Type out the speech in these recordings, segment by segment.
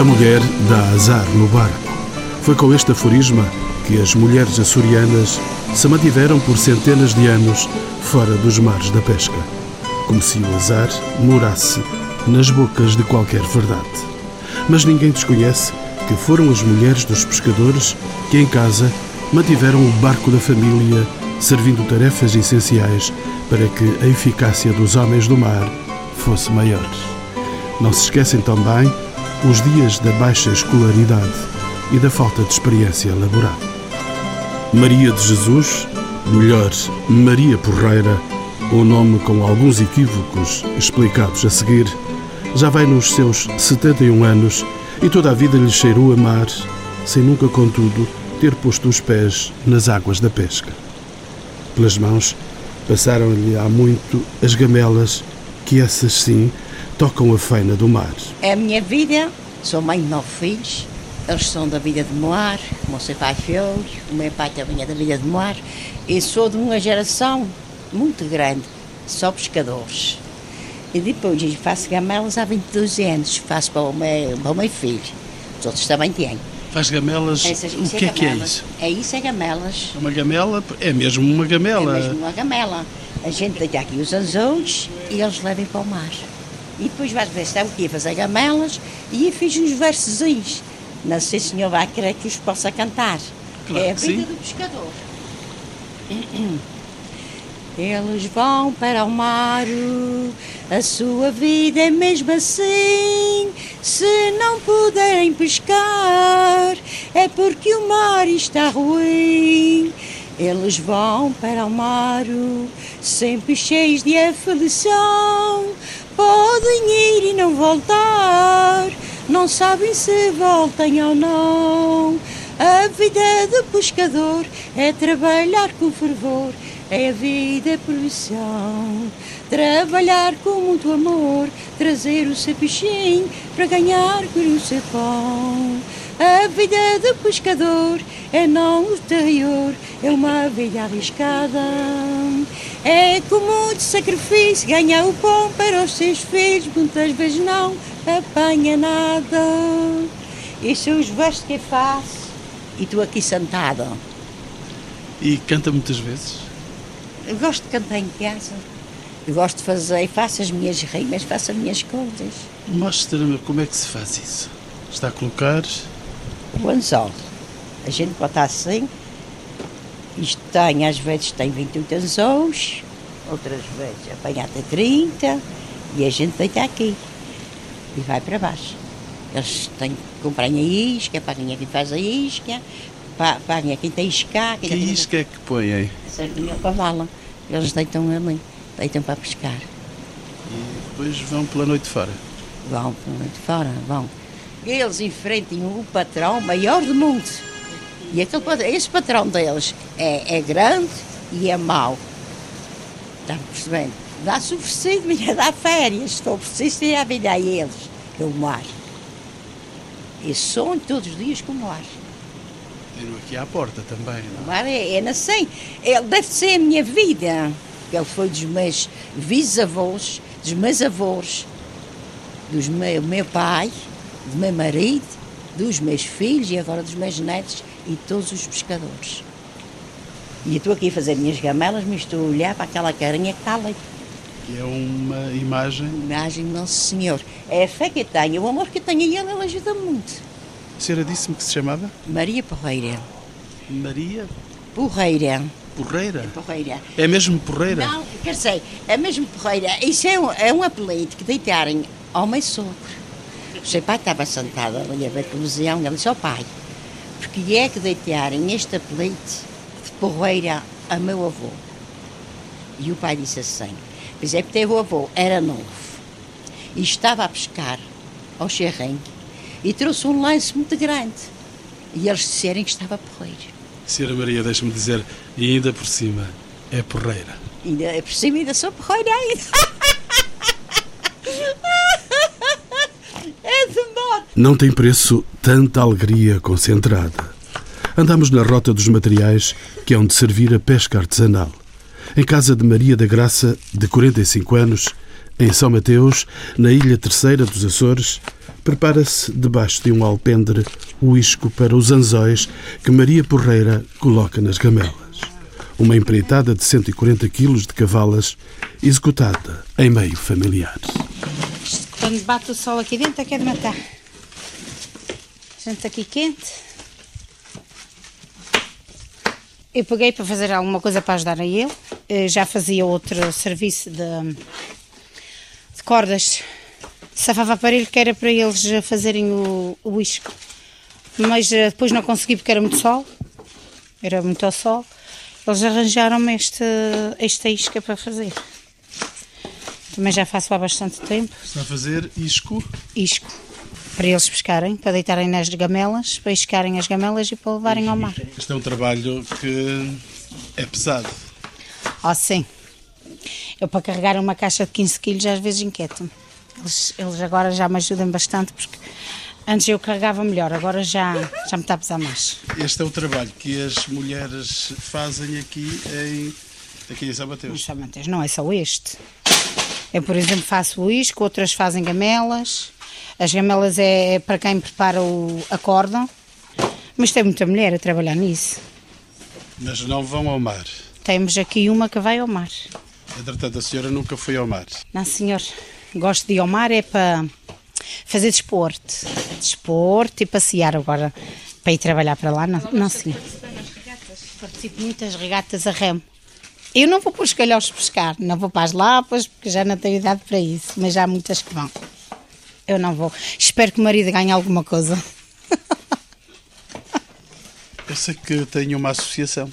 A mulher dá azar no barco. Foi com este aforisma que as mulheres açorianas se mantiveram por centenas de anos fora dos mares da pesca, como se o azar morasse nas bocas de qualquer verdade. Mas ninguém desconhece que foram as mulheres dos pescadores que em casa mantiveram o barco da família, servindo tarefas essenciais para que a eficácia dos homens do mar fosse maior. Não se esquecem também os dias da baixa escolaridade e da falta de experiência laboral. Maria de Jesus, melhor, Maria Porreira, o nome com alguns equívocos explicados a seguir, já vai nos seus 71 anos e toda a vida lhe cheirou a mar, sem nunca, contudo, ter posto os pés nas águas da pesca. Pelas mãos passaram-lhe há muito as gamelas, que essas sim tocam a feina do mar. É a minha vida, sou mãe de nove filhos, eles são da vida de mar, o meu pai filho, o meu pai também é da vida de mar, e sou de uma geração muito grande, só pescadores. E depois faço gamelas há 22 anos, faço para o meu, para o meu filho. Os outros também têm. Faz gamelas, Essas, o que é, é que é isso? É isso, é gamelas. Uma gamela, é mesmo uma gamela. É mesmo uma gamela. A gente deita aqui os anzões e eles levam para o mar. E depois vais ver se está o quê? Fazer gamelas e fiz uns versozinhos. Não sei se o senhor vai querer que os possa cantar. Claro é a vida do pescador. Eles vão para o mar, a sua vida é mesmo assim. Se não puderem pescar, é porque o mar está ruim. Eles vão para o mar, sempre cheios de aflição. Podem ir e não voltar, não sabem se voltem ou não. A vida do pescador é trabalhar com fervor é a vida profissão. Trabalhar com muito amor, trazer o seu peixinho para ganhar com o seu pão. A vida do pescador é não o exterior, é uma vida arriscada. É com muito sacrifício ganhar o pão para os seus filhos, muitas vezes não apanha nada. Estes são os versos que eu faço e estou aqui sentada. E canta muitas vezes? Eu gosto de cantar em casa. Eu gosto de fazer, faço as minhas rimas, faço as minhas coisas. Mostra-me como é que se faz isso. Está a colocar. O anzol. A gente bota assim. Isto tem, às vezes tem 28 anzóis, outras vezes apanha até 30 e a gente deita aqui e vai para baixo. Eles têm que comprar a isca, paguem a quem faz a isca, paguem a quem tem isca. Que isca é que põe aí? Sardinha para vala. Eles deitam ali, deitam para pescar. E depois vão pela noite fora? Vão pela noite fora, vão. Eles enfrentam o patrão maior do mundo. E aquele, esse patrão deles é, é grande e é mau. Está percebendo? Dá-se mas dá férias. Estou preciso ir a vida a eles, que é o mar. E sonho todos os dias com o mar. Tenho aqui à porta também, não? O mar é, é assim. Ele deve ser a minha vida. Ele foi dos meus bisavós, dos meus avós, dos meu, meu pai, do meu marido, dos meus filhos e agora dos meus netos e todos os pescadores. E estou aqui a fazer minhas gamelas, mas estou a olhar para aquela carinha que está ali. Que é uma imagem. Imagem do Nosso Senhor. É a fé que eu tenho, o amor que eu tenho a Ele, Ele ajuda muito. A senhora disse-me que se chamava? Maria Porreira. Maria? Porreira. Porreira? É porreira. É mesmo Porreira? Não, quer dizer, é mesmo Porreira. Isso é um, é um apelido que deitarem ao meu sogro. O seu pai estava sentado ali a ver televisão, ele disse ao pai, porque é que deitarem este apelido de Porreira a meu avô? E o pai disse assim, pois é porque o avô era novo e estava a pescar ao Xerrim e trouxe um lance muito grande. E eles disseram que estava porreiro. Senhora Maria, deixe-me dizer, e ainda por cima, é porreira. Ainda por cima, ainda sou porreira ainda. é. Não tem preço tanta alegria concentrada. Andamos na rota dos materiais que hão de servir a pesca artesanal. Em casa de Maria da Graça, de 45 anos, em São Mateus, na Ilha Terceira dos Açores, prepara-se debaixo de um alpendre o isco para os anzóis que Maria Porreira coloca nas gamelas. Uma empreitada de 140 quilos de cavalas executada em meio familiar. Quando bate o sol aqui dentro que de matar. Gente aqui quente. Eu peguei para fazer alguma coisa para ajudar a ele. Eu já fazia outro serviço de, de cordas. Safava aparelho que era para eles fazerem o, o isco. Mas eh, depois não consegui porque era muito sol. Era muito ao sol. Eles arranjaram-me esta isca para fazer. Também já faço há bastante tempo. Está a fazer isco? Isco para eles pescarem, para deitarem nas gamelas, para iscarem as gamelas e para levarem ao mar. Este é um trabalho que é pesado. Oh, sim. Eu para carregar uma caixa de 15 quilos às vezes inquieto-me. Eles, eles agora já me ajudam bastante porque antes eu carregava melhor, agora já, já me está a pesar mais. Este é o trabalho que as mulheres fazem aqui em, aqui em São Mateus. Em São Mateus, não é só este. Eu, por exemplo, faço o isco, outras fazem gamelas. As gamelas é para quem prepara o, a corda, mas tem muita mulher a trabalhar nisso. Mas não vão ao mar? Temos aqui uma que vai ao mar. Entretanto, a senhora nunca foi ao mar? Não, senhor. Gosto de ir ao mar é para fazer desporto. Desporto e passear agora. Para ir trabalhar para lá, não, não senhor. Participo muitas regatas a remo. Eu não vou para os calhós pescar, não vou para as lapas, porque já não tenho idade para isso, mas já há muitas que vão. Eu não vou. Espero que o marido ganhe alguma coisa. Eu sei que tenho uma associação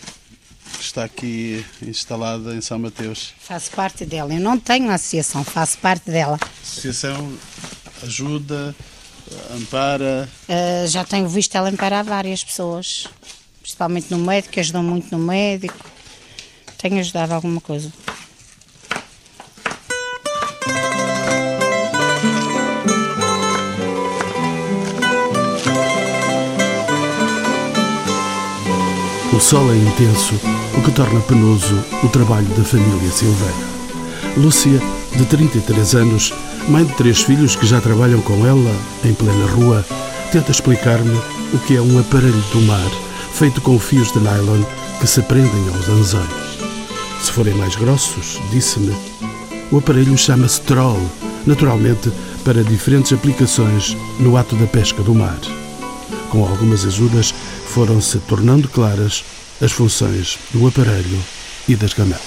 que está aqui instalada em São Mateus. Faço parte dela. Eu não tenho associação, faço parte dela. Associação ajuda, ampara? Uh, já tenho visto ela amparar várias pessoas, principalmente no médico, ajudam muito no médico. Tenho ajudado alguma coisa. O sol é intenso, o que torna penoso o trabalho da família Silveira. Lúcia, de 33 anos, mãe de três filhos que já trabalham com ela em plena rua, tenta explicar-me o que é um aparelho do mar feito com fios de nylon que se prendem aos anzóis. Se forem mais grossos, disse-me, o aparelho chama-se troll, naturalmente para diferentes aplicações no ato da pesca do mar. Com algumas ajudas, foram-se tornando claras as funções do aparelho e das gamelas.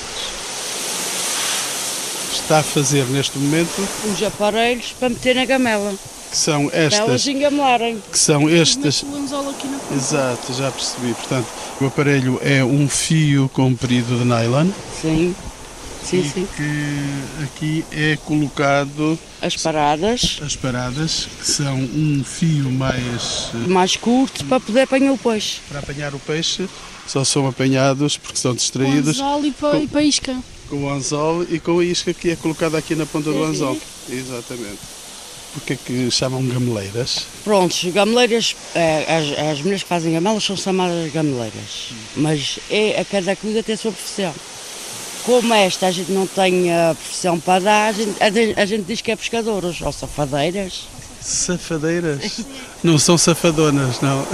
Está a fazer neste momento os aparelhos para meter na gamela. Que são estas. Para elas engamelarem. Que são estas. Exato, já percebi. Portanto, o aparelho é um fio comprido de nylon. Sim. Sim, e sim. que aqui é colocado as paradas. As paradas, que são um fio mais eh, mais curto para poder apanhar o peixe. Para apanhar o peixe, só são apanhados porque são distraídos. Com anzol e para, com, e para isca. Com o anzol e com a isca que é colocada aqui na ponta do anzol. Exatamente. Porque é que chamam gameleiras? Prontos, gameleiras, é, as, as mulheres que fazem gamelas são chamadas gameleiras. Mas é, a cada coisa tem a sua profissão. Como esta a gente não tem a profissão para dar, a gente, a gente diz que é pescadoras ou safadeiras. Safadeiras? Não são safadonas, não. não.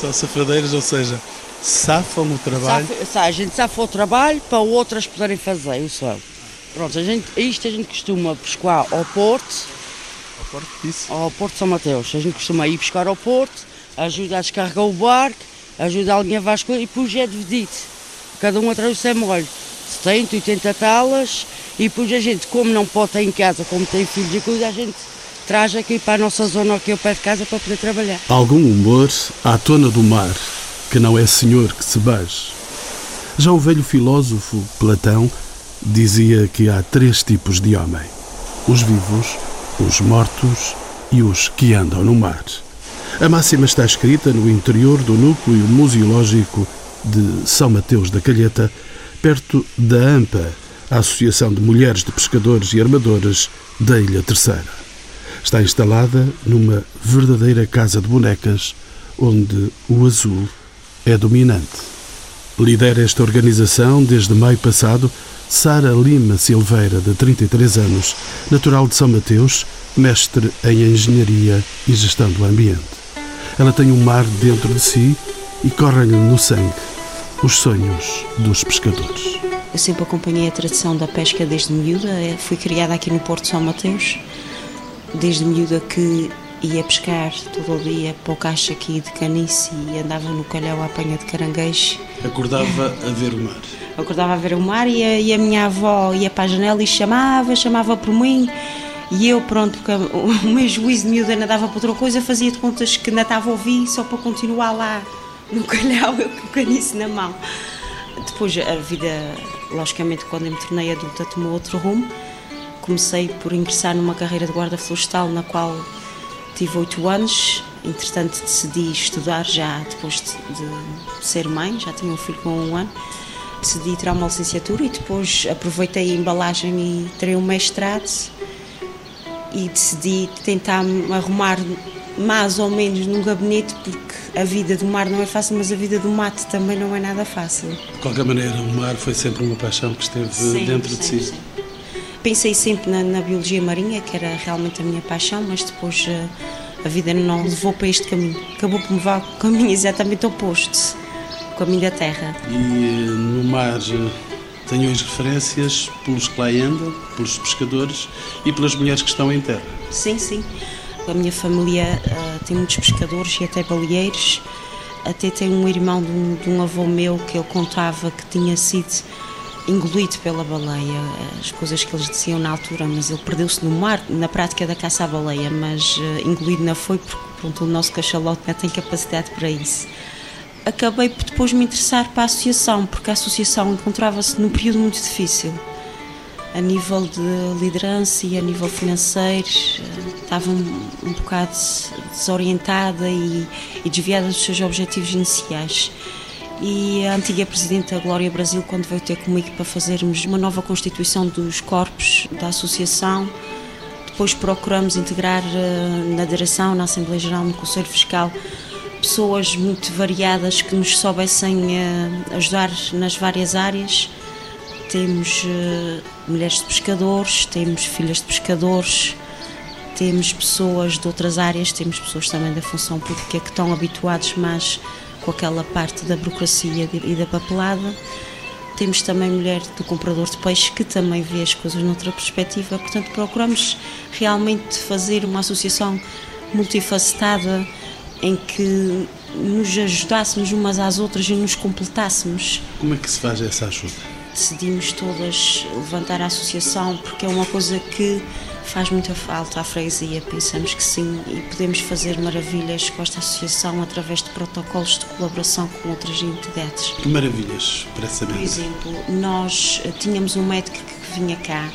são safadeiras, ou seja, safam o trabalho. Safa, a gente safa o trabalho para outras poderem fazer o sol. Pronto, a gente, isto a gente costuma pescar ao Porto. Ao Porto, isso? Ao Porto São Mateus. A gente costuma ir pescar ao Porto, ajuda a descarregar o barco ajuda alguém a vasculhar e depois é dividido. Cada um atrás do seu molho. 70, 80 talas e depois a gente, como não pode estar em casa, como tem filhos e coisa, a gente traz aqui para a nossa zona aqui ao pé de casa para poder trabalhar. Algum humor à tona do mar, que não é senhor que se beije. Já o velho filósofo Platão dizia que há três tipos de homem: os vivos, os mortos e os que andam no mar. A máxima está escrita no interior do núcleo museológico de São Mateus da Calheta, perto da AMPA, a Associação de Mulheres de Pescadores e Armadores da Ilha Terceira. Está instalada numa verdadeira casa de bonecas, onde o azul é dominante. Lidera esta organização desde maio passado Sara Lima Silveira, de 33 anos, natural de São Mateus, mestre em Engenharia e Gestão do Ambiente. Ela tem um mar dentro de si e correm-lhe no sangue os sonhos dos pescadores. Eu sempre acompanhei a tradição da pesca desde miúda. Fui criada aqui no Porto de São Mateus. Desde miúda que ia pescar todo o dia para o caixa aqui de canice e andava no calhau à apanha de caranguejo. Acordava a ver o mar? Acordava a ver o mar e a, e a minha avó ia para a janela e chamava, chamava por mim. E eu, pronto, porque o meu juízo de miúda ainda dava para outra coisa, fazia de contas que ainda estava a ouvir só para continuar lá no calhau, eu com o caniço na mão. Depois a vida, logicamente, quando eu me tornei adulta, tomou outro rumo. Comecei por ingressar numa carreira de guarda florestal, na qual tive oito anos. Entretanto, decidi estudar já depois de, de ser mãe, já tinha um filho com um ano. Decidi tirar uma licenciatura e depois aproveitei a embalagem e tirei um mestrado e decidi tentar arrumar mais ou menos num gabinete porque a vida do mar não é fácil, mas a vida do mato também não é nada fácil. De qualquer maneira, o mar foi sempre uma paixão que esteve sim, dentro sim, de si. Sim. Pensei sempre na, na, biologia marinha, que era realmente a minha paixão, mas depois a, eh, a vida não levou para este caminho. Acabou por me levar o caminho exatamente oposto, o caminho da terra. E eh, no mar eh, tenho as referências pelos que lá andam, pelos pescadores e pelas mulheres que estão em terra. Sim, sim. A minha família uh, tem muitos pescadores e até baleeiros. Até tem um irmão de um, de um avô meu que ele contava que tinha sido engolido pela baleia, as coisas que eles diziam na altura, mas ele perdeu-se no mar, na prática da caça à baleia, mas uh, engolido não foi porque pronto, o nosso cachalote não tem capacidade para isso. Acabei por depois me interessar para a associação, porque a associação encontrava-se num período muito difícil a nível de liderança e a nível financeiro estava um, um bocado desorientada e, e, desviada dos seus objetivos iniciais. E a antiga Presidente da Glória Brasil, quando veio ter comigo para fazermos uma nova constituição dos corpos da associação, depois procuramos integrar eh, na direção, na Assembleia Geral, no Conselho Fiscal, pessoas muito variadas que nos soubessem eh, ajudar nas várias áreas. Temos uh, mulheres de pescadores, temos filhas de pescadores, temos pessoas de outras áreas, temos pessoas também da função pública que estão habituados mais com aquela parte da burocracia e da papelada. Temos também mulher do comprador de peixe que também vê as coisas noutra perspectiva, portanto procuramos realmente fazer uma associação multifacetada em que nos ajudássemos umas às outras e nos completássemos. Como é que se faz essa ajuda? Decidimos todas levantar a associação porque é uma coisa que faz muita falta à freguesia. Pensamos que sim e podemos fazer maravilhas com esta associação através de protocolos de colaboração com outras entidades. Que maravilhas, parece Por exemplo, nós eh, tínhamos um médico que vinha cá,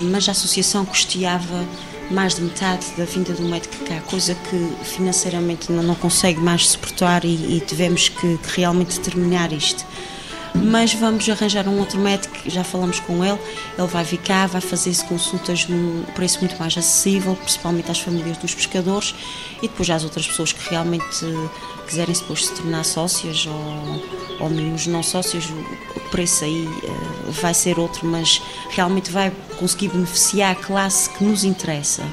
mas a associação custeava mais de metade da vinda do médico cá, coisa que financeiramente não, consegue mais suportar e, e tivemos que, que realmente terminar isto mas vamos arranjar um outro médico, já falamos com ele, ele vai ficar, vai fazer-se consultas num preço muito mais acessível, principalmente às famílias dos pescadores e depois às outras pessoas que realmente quiserem depois se tornar sócias ou, ou mesmo não sócios, o preço aí uh, vai ser outro, mas realmente vai conseguir beneficiar a classe que nos interessa.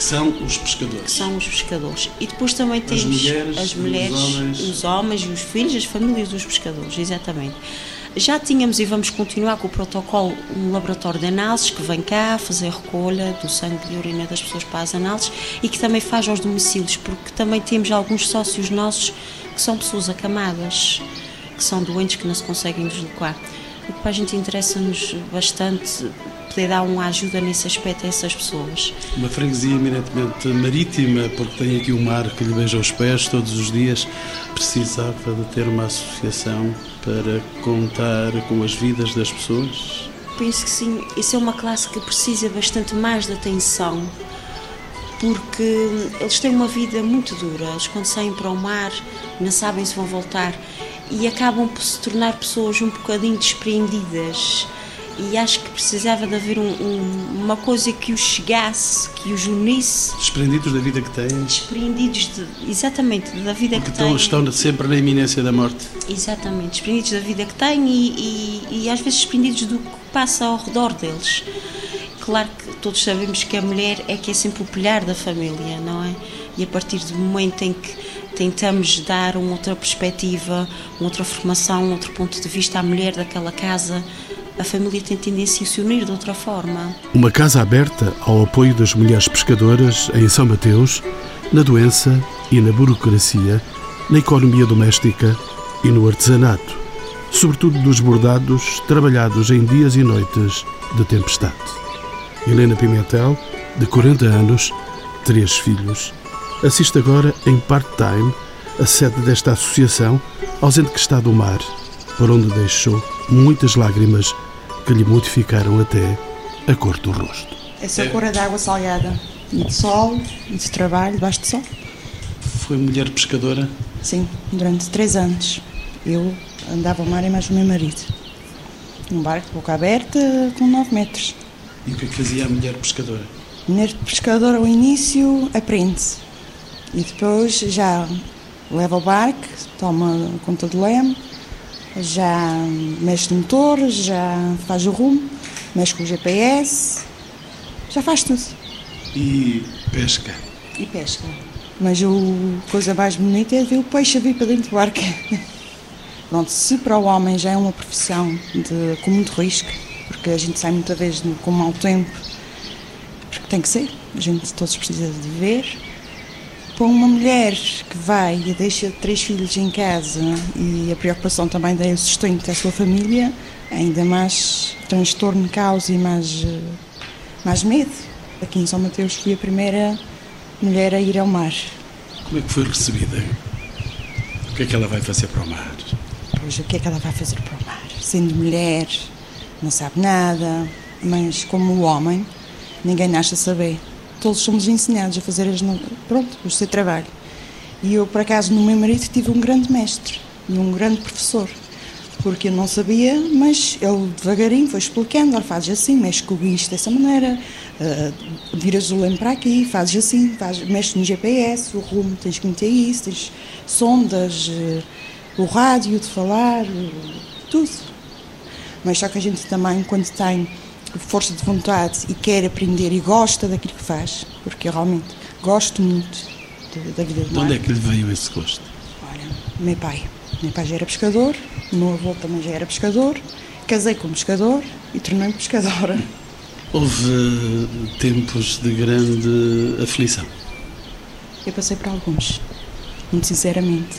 Que são os pescadores. Que são os pescadores. E depois também temos as mulheres, as mulheres os, homens. os homens e os filhos, as famílias dos pescadores, exatamente. Já tínhamos e vamos continuar com o protocolo um laboratório de análises que vem cá fazer recolha do sangue e urina das pessoas para as análises e que também faz aos domicílios, porque também temos alguns sócios nossos que são pessoas acamadas, que são doentes que não se conseguem deslocar. E para a gente interessa-nos bastante poder dar uma ajuda nesse aspecto a essas pessoas. Uma freguesia eminentemente marítima, porque tem aqui o mar que lhe beija os pés todos os dias, precisava de ter uma associação para contar com as vidas das pessoas? Penso que sim. Isso é uma classe que precisa bastante mais de atenção, porque eles têm uma vida muito dura. Eles, quando saem para o mar, não sabem se vão voltar e acabam por se tornar pessoas um bocadinho despreendidas e acho que precisava de haver um, um, uma coisa que os chegasse, que os unisse. Desprendidos da vida que têm. Desprendidos, de, exatamente, da vida Porque que têm. Estão sempre na iminência da morte. Exatamente, desprendidos da vida que têm e, e, e às vezes desprendidos do, passa ao redor deles. Claro que todos sabemos que a mulher é que é sempre o pilar da família, não é? E a partir do momento em que tentamos dar uma outra perspectiva, uma outra formação, um outro ponto de vista à mulher daquela casa, a família tem tendência a se unir de outra forma. Uma casa aberta ao apoio das mulheres pescadoras em São Mateus, na doença e na burocracia, na economia doméstica e no artesanato, sobretudo dos bordados trabalhados em dias e noites de tempestade. Helena Pimentel, de 40 anos, três filhos, assiste agora em part-time a sede desta associação, ausente que está do mar, por onde deixou muitas lágrimas que lhe modificaram até a cor do rosto. Essa cor é de água salgada, e de sol, e de trabalho, debaixo de sol. Foi mulher pescadora? Sim, durante três anos. Eu andava ao mar e mais o meu marido. Num barco de boca aberta com 9 metros. E o que é que fazia a mulher pescadora? Mulher pescadora, ao início, aprende. E depois já leva o barco, toma conta do leme, já mexe no motor, já faz o rumo, mexe com o GPS, já faz tudo. E pesca? E pesca. Mas a coisa mais bonita é ver o peixe a vir para dentro do barco. Pronto, se para o homem já é uma profissão de, com muito risco, porque a gente sai muitas vezes com mau tempo, porque tem que ser, a gente todos precisa de viver. Para uma mulher que vai e deixa três filhos em casa e a preocupação também de sustento da sua família, ainda mais transtorno, causa e mais, mais medo. Aqui em São Mateus fui a primeira mulher a ir ao mar. Como é que foi recebida? O que é que ela vai fazer para o mar? Pois, o que é que ela vai fazer para o mar? Sendo mulher, não sabe nada, mas como o homem, ninguém nasce a saber. Todos somos ensinados a fazer as, pronto, o seu trabalho. E eu, por acaso, no meu marido tive um grande mestre e um grande professor porque eu não sabia, mas ele devagarinho foi explicando, fazes assim, mexe com o guincho dessa maneira, uh, viras o leme para aqui, fazes assim, fazes, mexes no GPS, o rumo, tens que meter isso, tens sondas, uh, o rádio de falar, uh, tudo. Mas só que a gente também, quando tem força de vontade e quer aprender e gosta daquilo que faz, porque eu realmente gosto muito da vida do mar. De onde é que lhe veio esse gosto? Olha, meu pai. Meu pai já era pescador, meu avô também já era pescador, casei com pescador e tornei-me pescadora. Houve tempos de grande aflição? Eu passei por alguns, muito sinceramente.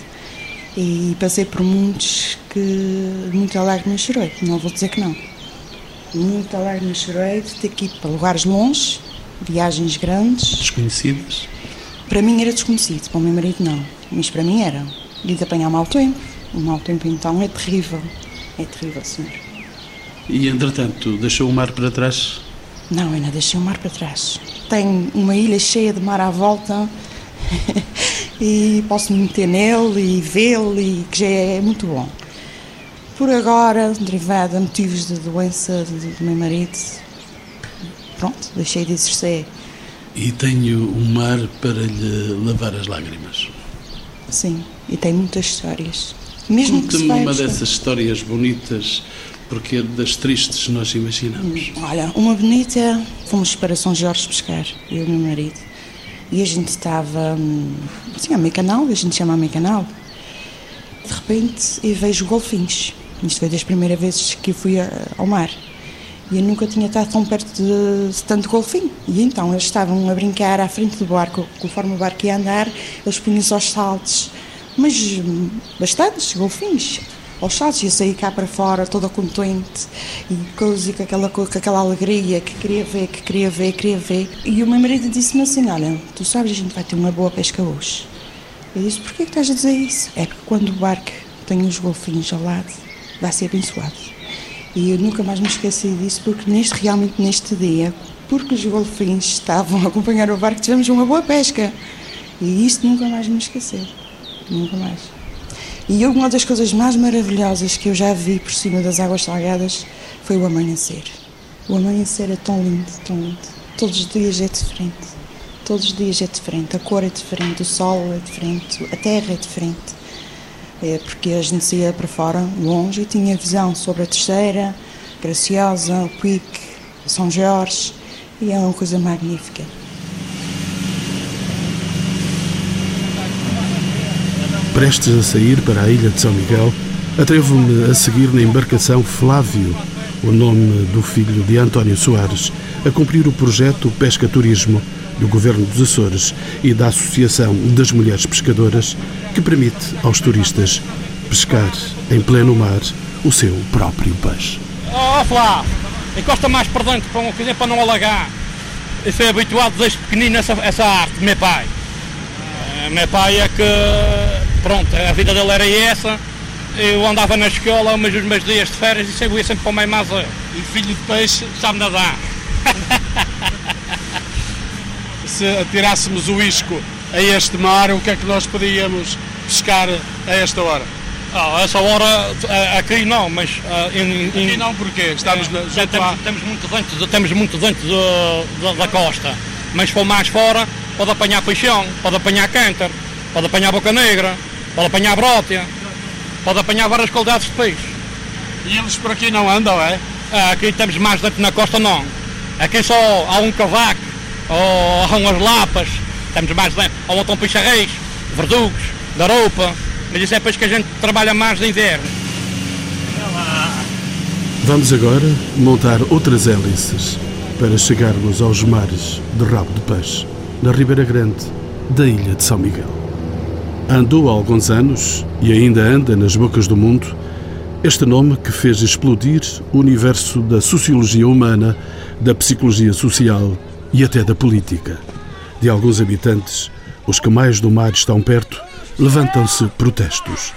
E passei por muitos que muita lágrima chorei, não vou dizer que não. Muita lágrima chorei de ter que ir para lugares longe, viagens grandes. Desconhecidas? Para mim era desconhecido, para o meu marido não, mas para mim era. E de apanhar mau tempo, o mau tempo então é terrível. É terrível, senhor. E entretanto, deixou o mar para trás? Não, ainda deixei o mar para trás. Tenho uma ilha cheia de mar à volta e posso me meter nele e vê-lo e que já é muito bom. Por agora, derivado a motivos de doença do meu marido, pronto, deixei de exercer. E tenho o mar para lhe lavar as lágrimas. Sim, e tem muitas histórias. Mesmo que se uma buscar. dessas histórias bonitas, porque das tristes nós imaginamos. Hum, olha, uma bonita, fomos para São Jorge pescar, eu e o meu marido. E a gente estava, hum, assim, a meio canal, a gente chama a meio canal. De repente, eu vejo golfinhos. Isto foi das primeiras vezes que eu fui ao mar. E eu nunca tinha estado tão perto de, tanto golfinho. E então eles estavam a brincar à frente do barco, conforme o barco ia andar, eles punham-se aos saltos mas bastantes golfinhos aos saltos, ia sair cá para fora toda contente e coisa, com aquela, com aquela alegria que queria ver, que queria ver, queria ver. E o meu marido disse-me assim: Olha, tu sabes, a gente vai ter uma boa pesca hoje. Eu disse: Porquê que estás a dizer isso? É porque quando o barco tem os golfinhos ao lado, vai ser abençoado. E eu nunca mais me esqueci disso, porque neste, realmente neste dia, porque os golfinhos estavam a acompanhar o barco, tivemos uma boa pesca. E isso nunca mais me esquecer nunca mais. E uma das coisas mais maravilhosas que eu já vi por cima das águas salgadas foi o amanhecer. O amanhecer é tão lindo, tão lindo. Todos os dias é diferente. Todos os dias é diferente. A cor é diferente, o sol é diferente, a terra é diferente. É porque a gente saía para fora, longe, e tinha visão sobre a terceira, Graciosa, o Quick, São Jorge, e é uma coisa magnífica. Prestes a sair para a ilha de São Miguel, atrevo-me a seguir na embarcação Flávio, o nome do filho de António Soares, a cumprir o projeto Pesca Turismo do Governo dos Açores e da Associação das Mulheres Pescadoras, que permite aos turistas pescar em pleno mar o seu próprio peixe. Oh, Flávio, encosta mais para dentro para, um, para não alagar. Eu fui habituado desde pequenino a essa, essa arte, meu pai. Uh, meu pai é que, pronto, a vida dele era essa. Eu andava na escola, mas os meus dias de férias e ia sempre para o meio mais E filho de peixe sabe nadar. Se atirássemos o isco a este mar, o que é que nós podíamos pescar a esta hora? Ah, essa hora aqui não, mas em, em, aqui não porque estamos na, já temos, temos, muito dentro, temos muito dentro da, da costa, mas se for mais fora pode apanhar peixão, pode apanhar cântar, pode apanhar boca negra, pode apanhar brótia, pode apanhar várias qualidades de peixe. E eles por aqui não andam, é? Ah, aqui temos mais dentro na costa não. Aqui só há um cavaco, ou há umas lapas, temos mais dentro, ou então peixarreis, verdugos, garopa. Mas isso é depois que a gente trabalha mais de inverno. Vamos agora montar outras hélices para chegarmos aos mares de rabo de peixe, na Ribeira Grande da ilha de São Miguel. Andou há alguns anos e ainda anda nas bocas do mundo este nome que fez explodir o universo da sociologia humana, da psicologia social e até da política. De alguns habitantes, os que mais do mar estão perto, levantam-se protestos,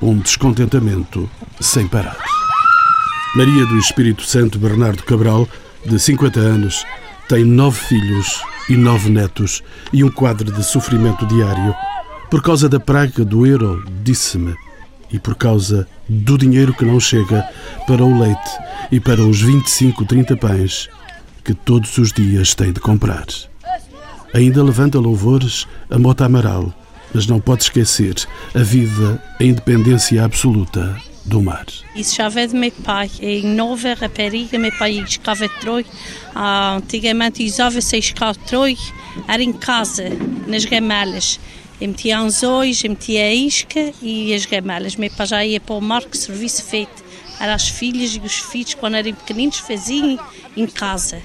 um descontentamento sem parar. Maria do Espírito Santo Bernardo Cabral, de 50 anos, tem nove filhos e nove netos e um quadro de sofrimento diário. Por causa da praga do euro, disse-me, e por causa do dinheiro que não chega para o leite e para os 25, 30 pães que todos os dias tem de comprar. Ainda levanta louvores a Mota Amaral, mas não pode esquecer a vida, a independência absoluta do mar. Isso já veio de meu pai. Em Nova Rapariga, meu pai escava troi. Ah, antigamente usava-se escavar troi, era em casa, nas gamelas. Eu metia anzóis, eu metia a isca e as gamelas. Meu pai já ia para o mar, que serviço feito. Eram as filhas e os filhos, quando eram pequeninos, faziam em casa.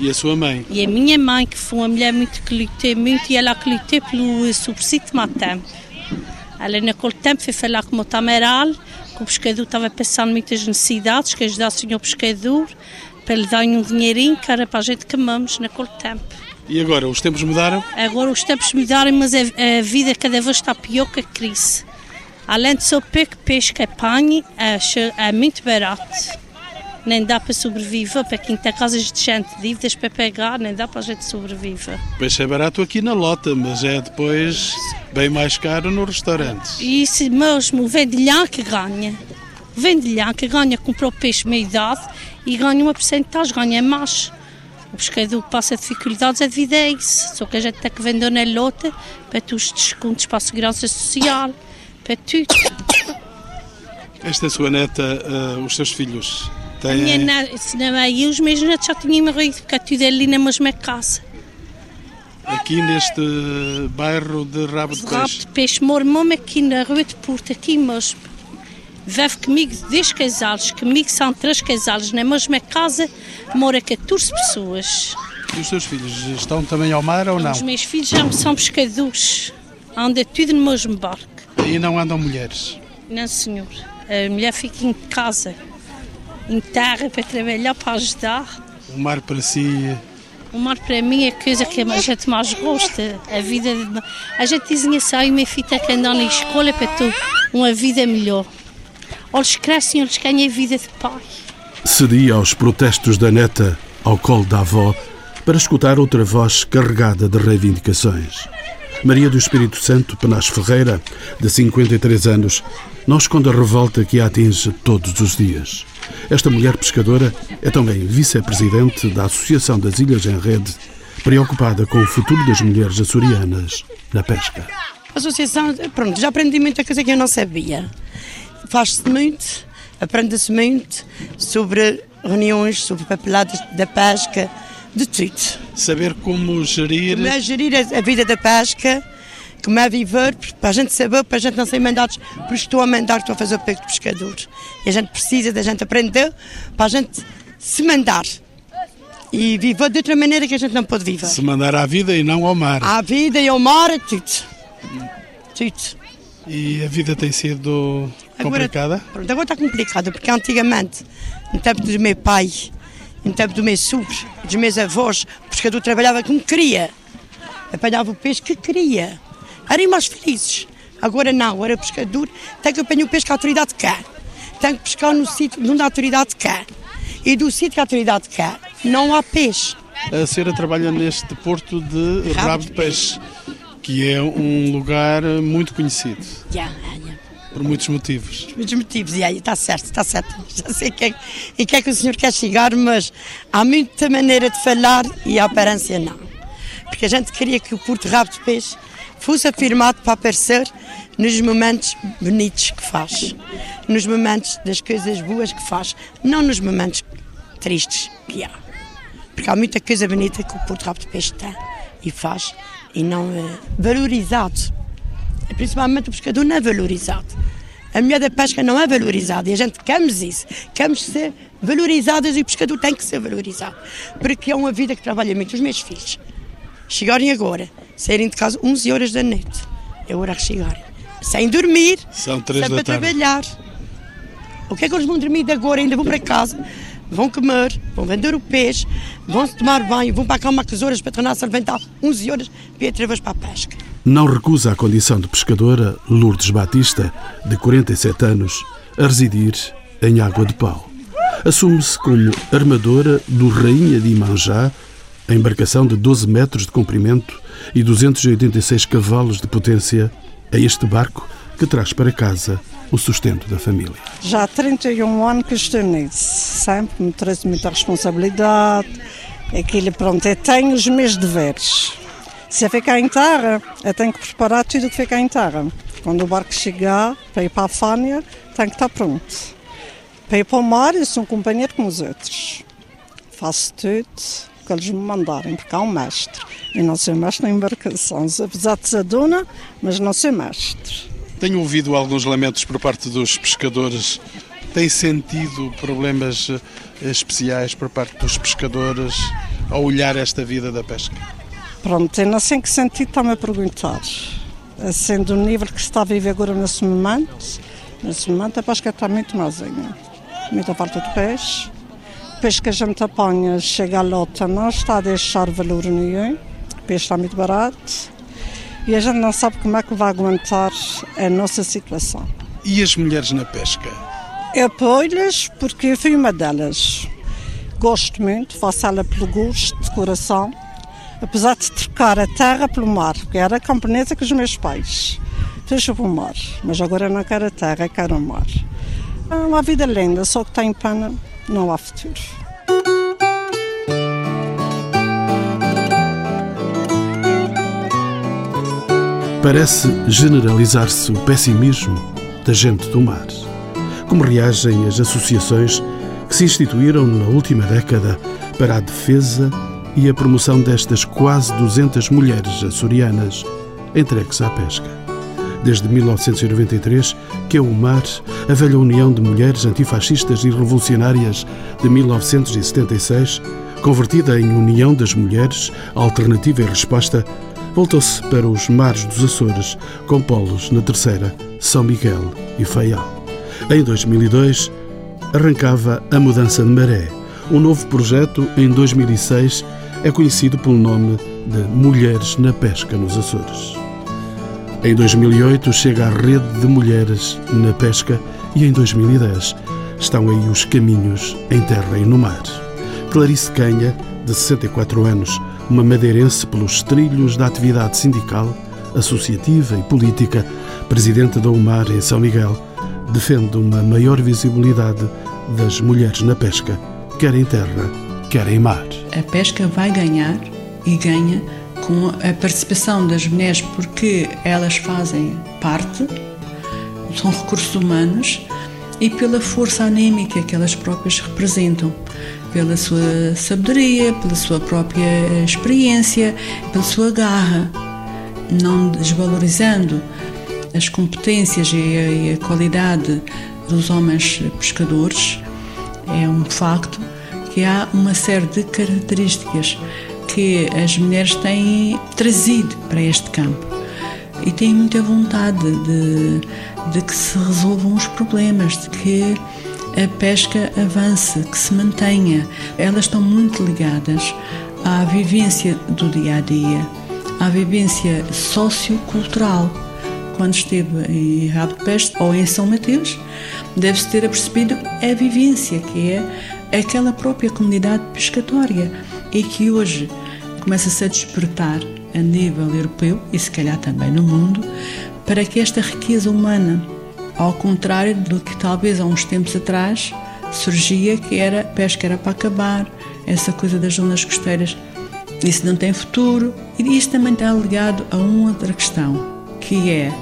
E a sua mãe? E a minha mãe, que foi uma mulher muito que lutou muito, e ela que lutou pelo subsídio de tempo. Ela naquele tempo foi falar com o Tameral, que o pescador estava passando muitas necessidades, que ajudasse o senhor pescador, para lhe dar um dinheirinho, que era para a gente comamos naquele tempo. E agora, os tempos mudaram? Agora os tempos mudaram, mas a, a vida cada vez está pior que a crise. Além de só pouco peixe que apanhe, é, é muito barato nem dá para sobreviver, para quem tem casas de gente, dívidas para pagar, nem dá para a gente sobreviver. Peixe é barato aqui na lota, mas é depois bem mais caro nos restaurantes. Isso mesmo, o vendilhão que ganha. O vendilhão que ganha, comprou peixe meia idade e ganha uma porcentagem, ganha mais. O pescador que passa dificuldades é devido a isso. Só que a gente tem que vender na lota para ter os descontos para a segurança social, para tudo. Esta é a sua neta, uh, os seus filhos tem... A minha neta, e os meus netos já tinham morrido, porque é tudo ali na mesma casa. Aqui neste bairro de Rabo de Peixe? Rabo de Peixe, moro mesmo aqui na Rua de Porto, aqui mesmo. Vive comigo 10 casais, comigo são três casais, na mesma casa mora 14 pessoas. E os seus filhos estão também ao mar ou não? Os meus filhos já são pescadores, andam tudo no mesmo barco. E não andam mulheres? Não, senhor. A mulher fica em casa em terra para trabalhar, para ajudar. O mar para si? O mar para mim é a coisa que a gente mais gosta. A vida de... A gente dizia assim, minha filha que andar na escola para ter uma vida melhor. Eles crescem, eles ganham a vida de pai. Cedi aos protestos da neta ao colo da avó para escutar outra voz carregada de reivindicações. Maria do Espírito Santo Penas Ferreira, de 53 anos, não esconde a revolta que a atinge todos os dias. Esta mulher pescadora é também vice-presidente da Associação das Ilhas em Rede, preocupada com o futuro das mulheres açorianas na pesca. A associação, pronto, já aprendi muita coisa que eu não sabia. Faz-se muito, aprende-se muito sobre reuniões sobre papeladas da pesca, de tudo. Saber como gerir. Como é gerir a, a vida da pesca, como é viver, para a gente saber, para a gente não ser mandados, porque estou a mandar, estou a fazer o peito de pescador. E a gente precisa da gente aprender para a gente se mandar. E viver de outra maneira que a gente não pode viver. Se mandar à vida e não ao mar. À vida e ao mar, tudo. Tudo. E a vida tem sido complicada? Agora, pronto, agora está complicada, porque antigamente, no tempo do meu pai, no tempo do meu sogro, dos meus avós, o pescador trabalhava como queria. Apanhava o peixe que queria. Eram mais felizes. Agora não, agora pescador tem que apanhar o peixe que a autoridade quer. Tem que pescar no sítio onde a autoridade quer. E do sítio que a autoridade quer, não há peixe. A senhora trabalha neste porto de Rabo de Peixe, que é um lugar muito conhecido. Yeah, yeah. Por muitos motivos. Muitos motivos, e aí está certo, está certo. Já sei que é, em que é que o senhor quer chegar, mas há muita maneira de falar e a aparência não. Porque a gente queria que o Porto Rabo de Peixe fosse afirmado para aparecer nos momentos bonitos que faz, nos momentos das coisas boas que faz, não nos momentos tristes que há. Porque há muita coisa bonita que o Porto Rabo de Peixe tem e faz e não é valorizado. Principalmente o pescador não é valorizado. A mulher da pesca não é valorizada e a gente queremos isso. Queremos ser valorizadas e o pescador tem que ser valorizado. Porque é uma vida que trabalha muito. Os meus filhos chegarem agora, saírem de casa 11 horas da noite, é hora que chegarem. Sem dormir, São três sempre da a tarde. trabalhar. O que é que eles vão dormir de agora? Ainda vão para casa, vão comer, vão vender o peixe, vão se tomar banho, vão para a cama às horas para tornar-se a levantar 11 horas para ir outra vez para a pesca. Não recusa a condição de pescadora Lourdes Batista, de 47 anos, a residir em Água de Pau. Assume-se como armadora do Rainha de Imanjá, a embarcação de 12 metros de comprimento e 286 cavalos de potência, a este barco que traz para casa o sustento da família. Já há 31 anos que estou nisso. Sempre me trouxe muita responsabilidade. Aquilo, pronto, eu tenho os meus deveres. Se eu ficar em terra, eu tenho que preparar tudo o que fica em terra. Quando o barco chegar para ir para a Fânia, tem que estar pronto. Para ir para o mar, eu sou um companheiro como os outros. Faço tudo que eles me mandarem, porque há um mestre. E não sou mestre na embarcação. Apesar de ser dona, mas não sou mestre. Tenho ouvido alguns lamentos por parte dos pescadores. Tem sentido problemas eh, especiais por parte dos pescadores ao olhar esta vida da pesca? Pronto, eu não sei em que sentido está-me a perguntar. Sendo o nível que se está a viver agora nesse momento, nesse momento a pesca está muito malzinha. Muita falta de peixe. Peixe que a gente apanha chega à lota, não está a deixar valor nenhum. O peixe está muito barato. E a gente não sabe como é que vai aguentar a nossa situação. E as mulheres na pesca? Eu apoio-lhes porque eu fui uma delas. Gosto muito, faço ela pelo gosto, de coração. Apesar de trocar a terra pelo mar, porque era camponesa com os meus pais. Deixa para o mar, mas agora eu não quero a terra, eu quero o mar. É uma vida linda, só que tem pena, não há futuro. Parece generalizar-se o pessimismo da gente do mar. Como reagem as associações que se instituíram na última década para a defesa e a promoção destas quase 200 mulheres açorianas entregues à pesca? Desde 1993, que é o MAR, a velha União de Mulheres Antifascistas e Revolucionárias de 1976, convertida em União das Mulheres, Alternativa e Resposta, voltou-se para os mares dos Açores, com polos na Terceira, São Miguel e Faial. Em 2002, arrancava A Mudança de Maré. Um novo projeto, em 2006, é conhecido pelo nome de Mulheres na Pesca nos Açores. Em 2008 chega a Rede de Mulheres na Pesca e em 2010 estão aí os caminhos em terra e no mar. Clarice Canha, de 64 anos, uma madeirense pelos trilhos da atividade sindical, associativa e política, presidente da UMAR em São Miguel, defende uma maior visibilidade das mulheres na pesca, quer em terra, quer em mar. A pesca vai ganhar e ganha com a participação das mulheres porque elas fazem parte, são recursos humanos e pela força anémica que elas próprias representam, pela sua sabedoria, pela sua própria experiência, pela sua garra, não desvalorizando as competências e a qualidade dos homens pescadores. É um facto que há uma série de características que as mulheres têm trazido para este campo e têm muita vontade de, de que se resolvam os problemas, de que a pesca avance, que se mantenha. Elas estão muito ligadas à vivência do dia a dia, à vivência sociocultural. Quando esteve em Rabo de Peste ou em São Mateus, deve-se ter apercebido a vivência que é aquela própria comunidade pescatória e que hoje começa-se a despertar a nível europeu e se calhar também no mundo para que esta riqueza humana, ao contrário do que talvez há uns tempos atrás surgia que era pesca era para acabar, essa coisa das zonas costeiras, isso não tem futuro. E isto também está ligado a uma outra questão, que é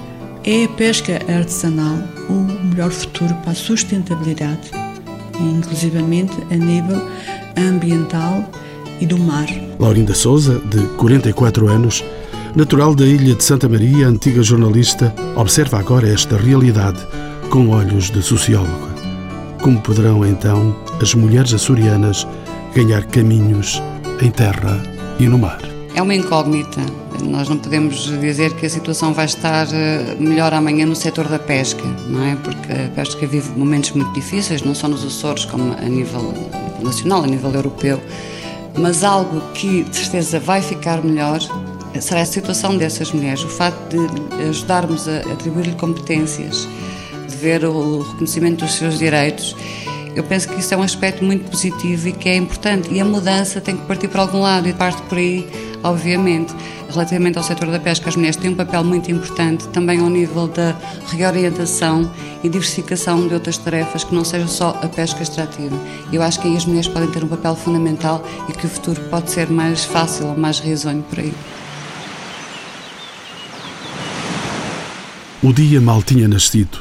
é a pesca artesanal o melhor futuro para a sustentabilidade, inclusivamente a nível ambiental e do mar. Laurinda Souza, de 44 anos, natural da ilha de Santa Maria, antiga jornalista, observa agora esta realidade com olhos de socióloga. Como poderão então as mulheres açorianas ganhar caminhos em terra e no mar? É uma incógnita. Nós não podemos dizer que a situação vai estar eh, melhor amanhã no setor da pesca, não é? Porque a pesca vive momentos muito difíceis, não só nos Açores, como a nível nacional, a nível europeu. Mas algo que de certeza vai ficar melhor será a situação dessas mulheres, o facto de ajudarmos a atribuir-lhe competências, de ver o reconhecimento dos seus direitos. Eu penso que isso é um aspecto muito positivo e que é importante. E a mudança tem que partir por algum lado e parte por aí, obviamente. Relativamente ao setor da pesca, as mulheres têm um papel muito importante também ao nível da reorientação e diversificação de outras tarefas que não sejam só a pesca extrativa. Eu acho que aí as mulheres podem ter um papel fundamental e que o futuro pode ser mais fácil ou mais risonho por aí. O dia mal tinha nascido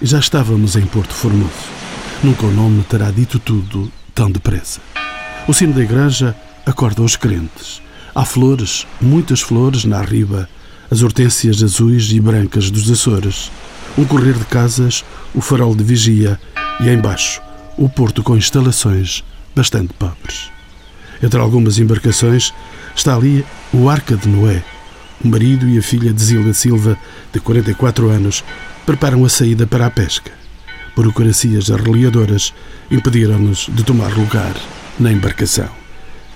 e já estávamos em Porto Formoso. Nunca o nome terá dito tudo tão depressa. O sino da igreja acorda os crentes Há flores, muitas flores na riba, as hortênsias azuis e brancas dos Açores, um correr de casas, o farol de vigia e, embaixo, o porto com instalações bastante pobres. Entre algumas embarcações está ali o Arca de Noé. O marido e a filha de Zilda Silva, de 44 anos, preparam a saída para a pesca. Burocracias arreliadoras impediram-nos de tomar lugar na embarcação.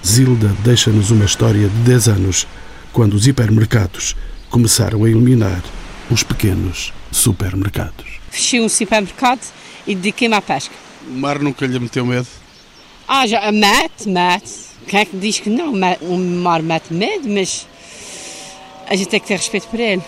Zilda deixa-nos uma história de 10 anos, quando os hipermercados começaram a eliminar os pequenos supermercados. Fechei um supermercado e dediquei-me à pesca. O mar nunca lhe meteu medo? Ah, já mete, mete. Quem é que diz que não? O mar mete medo, mas a gente tem que ter respeito por ele.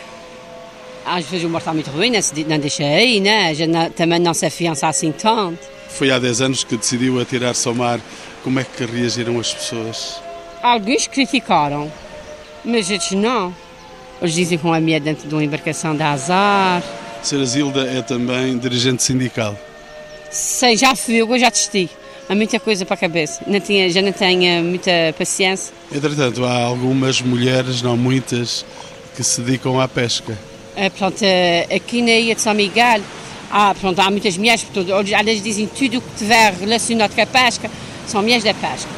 Às vezes o mar está muito ruim, não deixa aí, né? A gente não, também não se afiança assim tanto. Foi há 10 anos que decidiu atirar-se ao mar como é que reagiram as pessoas? Alguns criticaram, mas outros não. Eles dizem que uma mulher dentro de uma embarcação dá azar. A Sra. Zilda é também dirigente sindical. Sim, já fui, eu já testei. Há muita coisa para a cabeça. Não tinha, já não tenho muita paciência. Entretanto, há algumas mulheres, não muitas, que se dedicam à pesca. É, pronto, eh, aqui na Ilha de São Miguel, há, pronto, há muitas mulheres, portanto, elas dizem tudo o que tiver relacionado com a pesca são mulheres da pesca.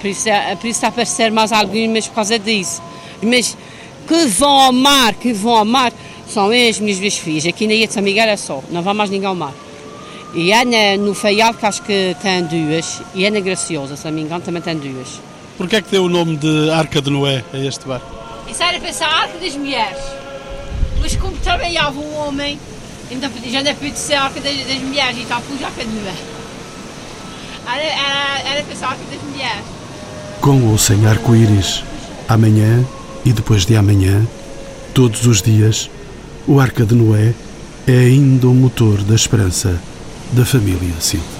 Por isso, é, por isso está a aparecer mais algumas por causa disso. Mas que vão ao mar, que vão ao mar, são as minhas duas filhas. Aqui na Ilha de São Miguel é só, não vai mais ninguém ao mar. E é na, no Faial que acho que tem duas, e é na Graciosa, se não me engano, também tem duas. Porquê é que deu o nome de Arca de Noé a este bar? Isso era para ser a Arca das Mulheres. Mas como trabalhava um homem, então já não podia ser a Arca das, das Mulheres, então pus a Arca de Noé. Era, era, era pessoal das mulheres. Com ou sem arco-íris, amanhã e depois de amanhã, todos os dias, o Arca de Noé é ainda o motor da esperança da família Silva.